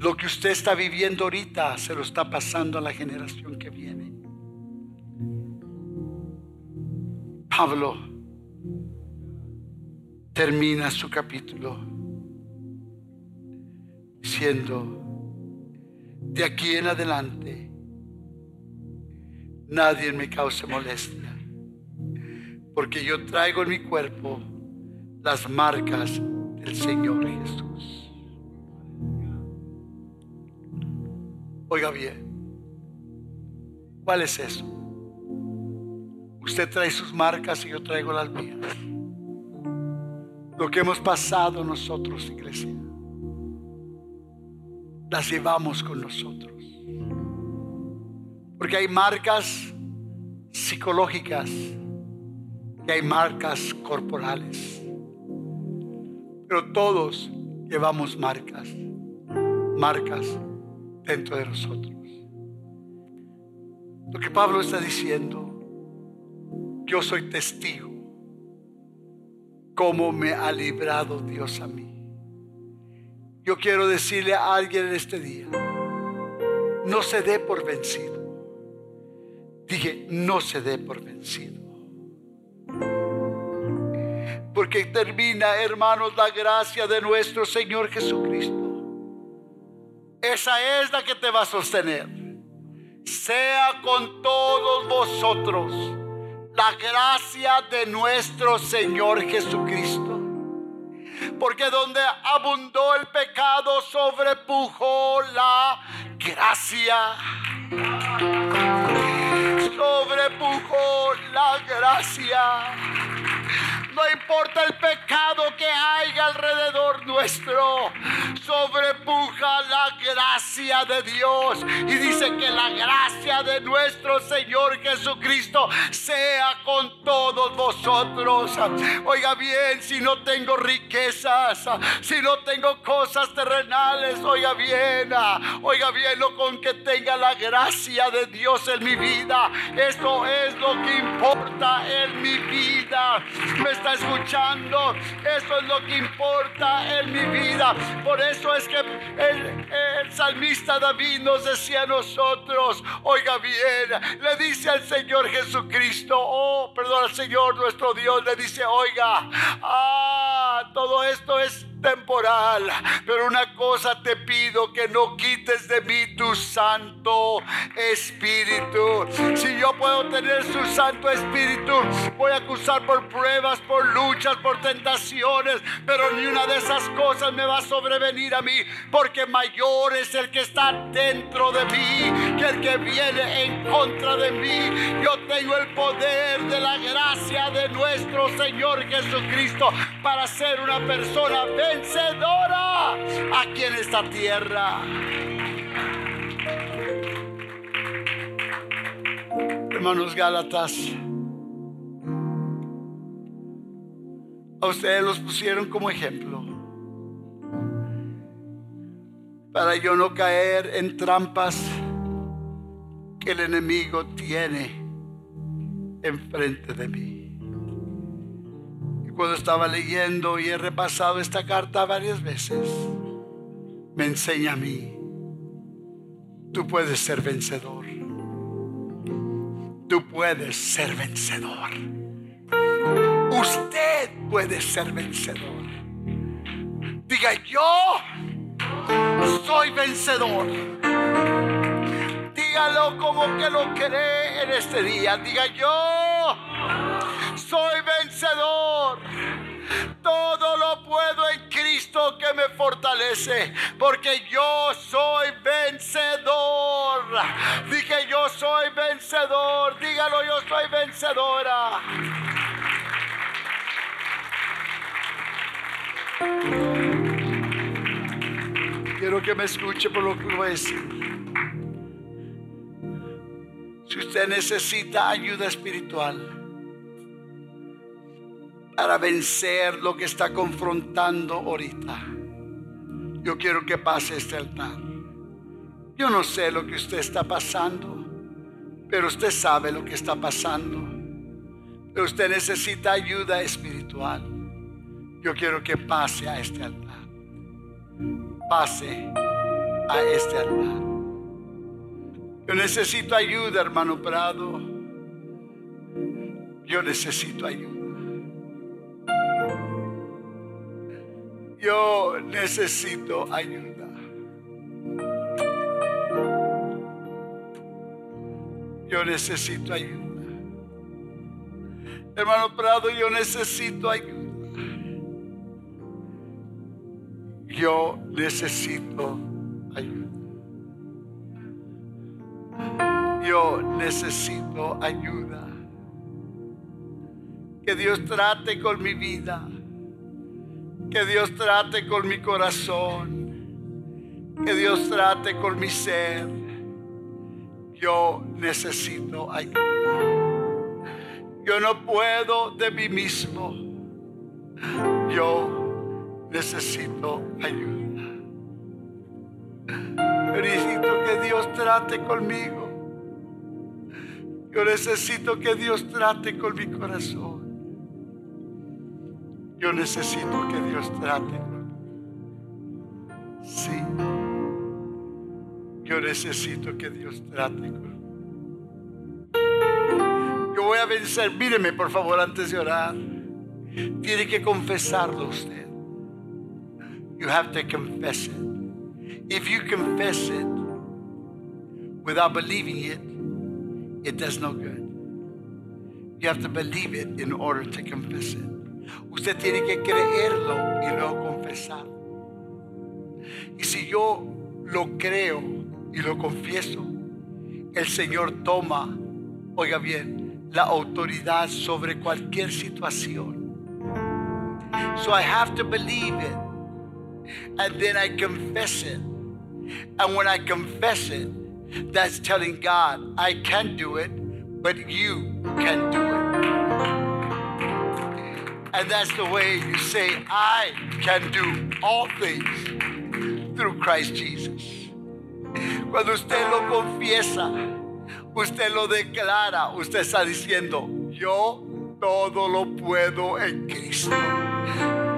Lo que usted está viviendo ahorita se lo está pasando a la generación que viene. Pablo termina su capítulo diciendo, de aquí en adelante, nadie me cause molestia, porque yo traigo en mi cuerpo las marcas del Señor Jesús. Oiga bien, ¿cuál es eso? Usted trae sus marcas y yo traigo las mías. Lo que hemos pasado nosotros, iglesia, las llevamos con nosotros. Porque hay marcas psicológicas y hay marcas corporales. Pero todos llevamos marcas, marcas dentro de nosotros. Lo que Pablo está diciendo, yo soy testigo cómo me ha librado Dios a mí. Yo quiero decirle a alguien en este día, no se dé por vencido. Dije, no se dé por vencido. Porque termina, hermanos, la gracia de nuestro Señor Jesucristo. Esa es la que te va a sostener. Sea con todos vosotros la gracia de nuestro Señor Jesucristo. Porque donde abundó el pecado, sobrepujó la gracia sobrepujó la gracia. No importa el pecado que haya alrededor nuestro, sobrepuja la gracia de Dios. Y dice que la gracia de nuestro Señor Jesucristo sea con todos vosotros. Oiga bien, si no tengo riquezas, si no tengo cosas terrenales, oiga bien, oiga bien lo con que tenga la gracia de Dios en mi vida. Esto es lo que importa en mi vida está escuchando, eso es lo que importa en mi vida. Por eso es que el, el salmista David nos decía a nosotros, oiga bien, le dice al Señor Jesucristo, oh, perdón, al Señor nuestro Dios, le dice, oiga, ah, todo esto es temporal. Pero una cosa te pido, que no quites de mí tu Santo Espíritu. Si yo puedo tener su Santo Espíritu, voy a acusar por pruebas, por luchas, por tentaciones, pero ni una de esas cosas me va a sobrevenir a mí, porque mayor es el que está dentro de mí que el que viene en contra de mí. Yo tengo el poder de la gracia de nuestro Señor Jesucristo para ser una persona vencedora aquí en esta tierra. Hermanos Gálatas, a ustedes los pusieron como ejemplo para yo no caer en trampas que el enemigo tiene enfrente de mí cuando estaba leyendo y he repasado esta carta varias veces, me enseña a mí, tú puedes ser vencedor. Tú puedes ser vencedor. Usted puede ser vencedor. Diga yo, soy vencedor. Dígalo como que lo cree en este día. Diga yo, soy vencedor. Todo lo puedo en Cristo que me fortalece, porque yo soy vencedor. Dije, yo soy vencedor. Dígalo, yo soy vencedora. Quiero que me escuche por lo que voy a decir. Si usted necesita ayuda espiritual, para vencer lo que está confrontando ahorita, yo quiero que pase este altar. Yo no sé lo que usted está pasando, pero usted sabe lo que está pasando. Pero usted necesita ayuda espiritual. Yo quiero que pase a este altar. Pase a este altar. Yo necesito ayuda, hermano Prado. Yo necesito ayuda. Yo necesito ayuda. Yo necesito ayuda. Hermano Prado, yo necesito ayuda. Yo necesito ayuda. Yo necesito ayuda. Que Dios trate con mi vida. Que Dios trate con mi corazón. Que Dios trate con mi ser. Yo necesito ayuda. Yo no puedo de mí mismo. Yo necesito ayuda. Necesito que Dios trate conmigo. Yo necesito que Dios trate con mi corazón. Yo necesito que Dios trate Sí. Yo necesito que Dios trate Yo voy a vencer. Míreme, por favor, antes de orar. Tiene que confesarlo usted. You have to confess it. If you confess it without believing it, it does no good. You have to believe it in order to confess it. Usted tiene que creerlo y luego confesarlo. Y si yo lo creo y lo confieso, el Señor toma, oiga bien, la autoridad sobre cualquier situación. So I have to believe it. And then I confess it. And when I confess it, that's telling God, I can do it, but you can do it. And that's the way you say, I can do all things through Christ Jesus. Cuando usted lo confiesa, usted lo declara, usted está diciendo, yo todo lo puedo en Cristo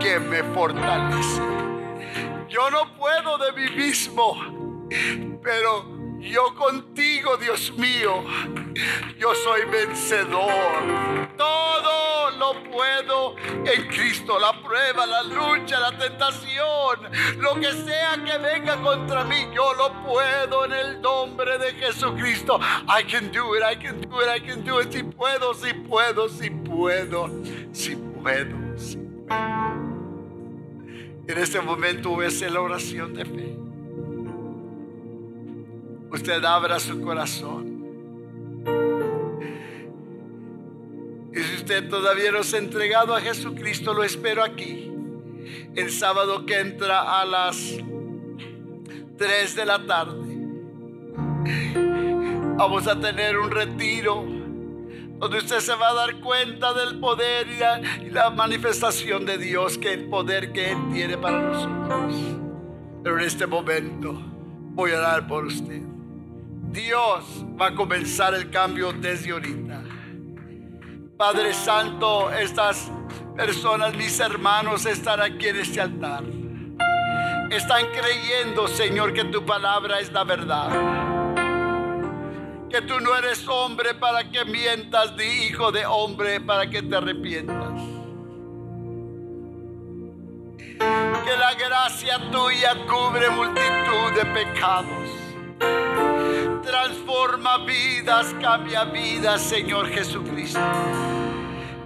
que me fortalece. Yo no puedo de mí mismo, pero yo contigo, Dios mío, yo soy vencedor. Todo lo puedo en Cristo. La prueba, la lucha, la tentación, lo que sea que venga contra mí, yo lo puedo en el nombre de Jesucristo. I can do it, I can do it, I can do it. Si puedo, si puedo, si puedo, si puedo, si puedo. En este momento voy a la oración de fe usted abra su corazón. Y si usted todavía no se ha entregado a Jesucristo, lo espero aquí. El sábado que entra a las 3 de la tarde. Vamos a tener un retiro donde usted se va a dar cuenta del poder y la, manifestación de Dios, que el poder que Él tiene para nosotros. Pero en este momento voy a dar por usted. Dios va a comenzar el cambio desde ahorita. Padre Santo, estas personas, mis hermanos, están aquí en este altar. Están creyendo, Señor, que tu palabra es la verdad. Que tú no eres hombre para que mientas, ni hijo de hombre para que te arrepientas. Que la gracia tuya cubre multitud de pecados transforma vidas, cambia vidas, Señor Jesucristo.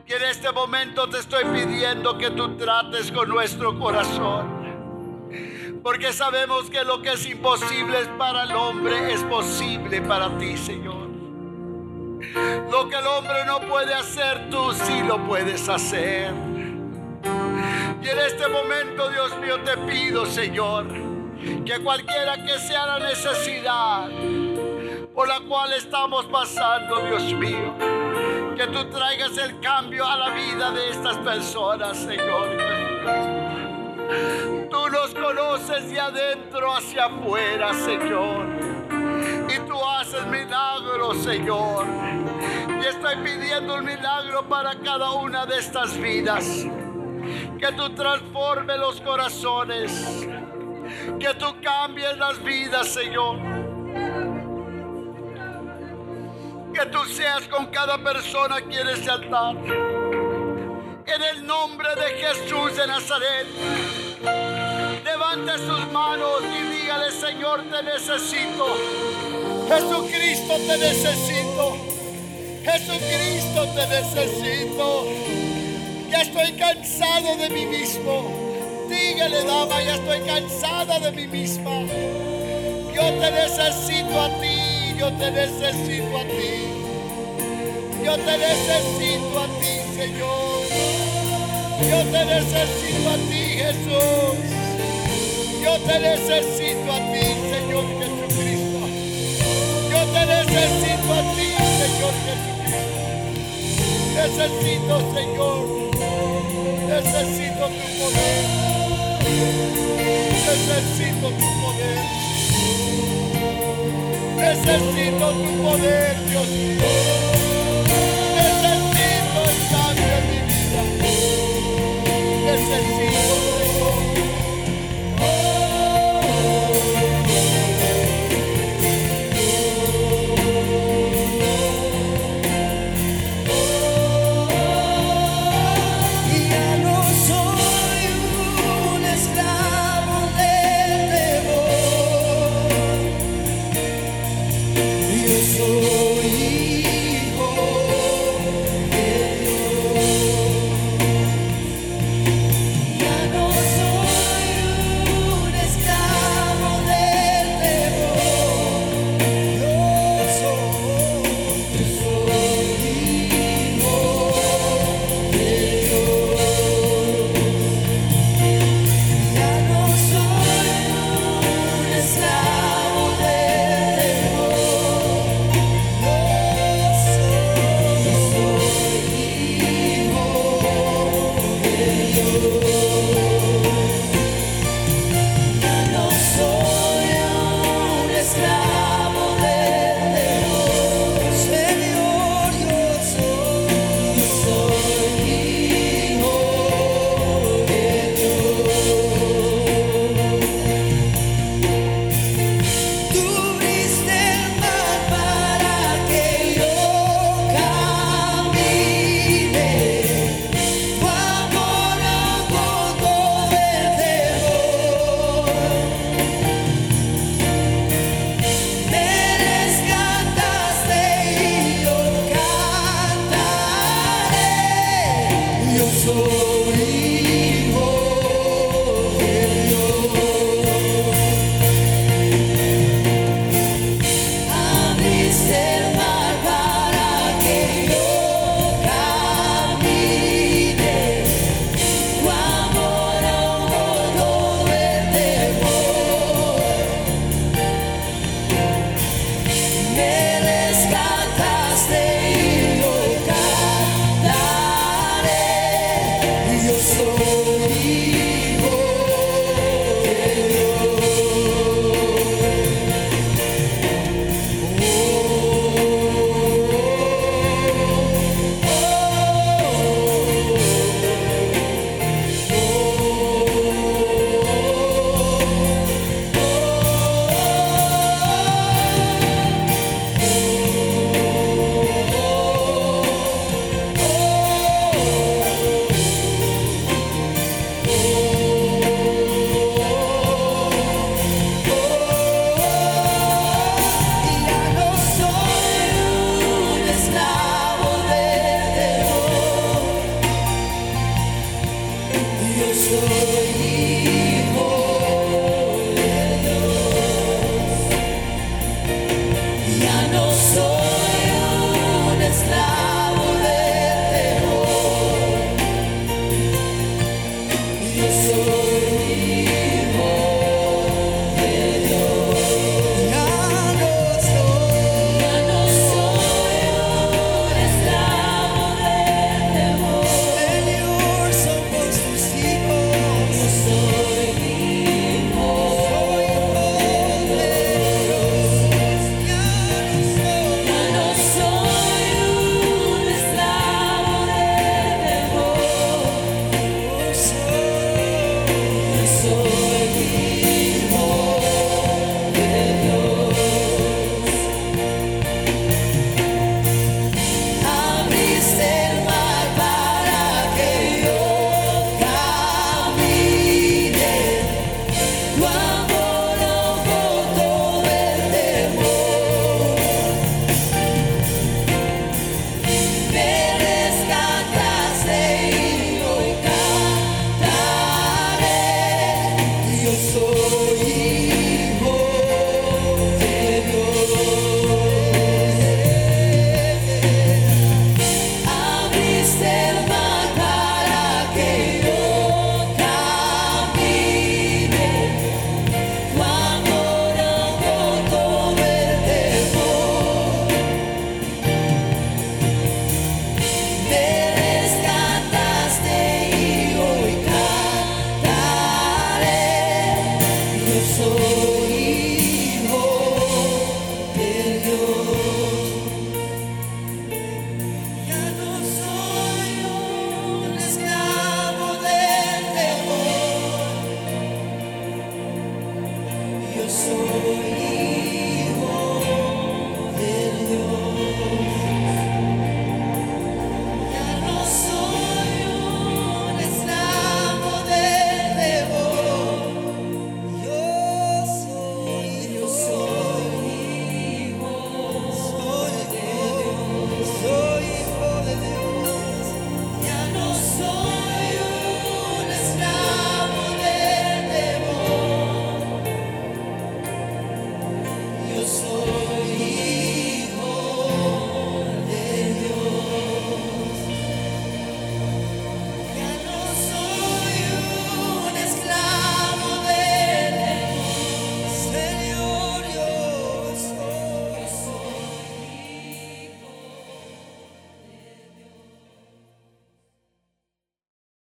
Y en este momento te estoy pidiendo que tú trates con nuestro corazón. Porque sabemos que lo que es imposible para el hombre es posible para ti, Señor. Lo que el hombre no puede hacer, tú sí lo puedes hacer. Y en este momento, Dios mío, te pido, Señor, Que cualquiera que sea la necesidad por la cual estamos pasando, Dios mío, que tú traigas el cambio a la vida de estas personas, Señor. Tú nos conoces de adentro hacia afuera, Señor. Y tú haces milagros, Señor. Y estoy pidiendo un milagro para cada una de estas vidas. Que tú transformes los corazones. Que tú cambies las vidas, Señor. Que tú seas con cada persona aquí en ese altar. En el nombre de Jesús de Nazaret. Levante sus manos y dígale, Señor, te necesito. Jesucristo, te necesito. Jesucristo, te necesito. Ya estoy cansado de mí mismo. Dígale, dama, ya estoy cansada de mí misma. Yo te necesito a ti, yo te necesito a ti. Yo te necesito a ti, Señor. Yo te necesito a ti, Jesús. Yo te necesito a ti, Señor Jesucristo. Yo te necesito a ti, Señor Jesucristo. Necesito, Señor. Necesito tu poder. Necesito tu poder. Necesito tu poder, Dios mío. Necesito el cambio en mi vida. Necesito,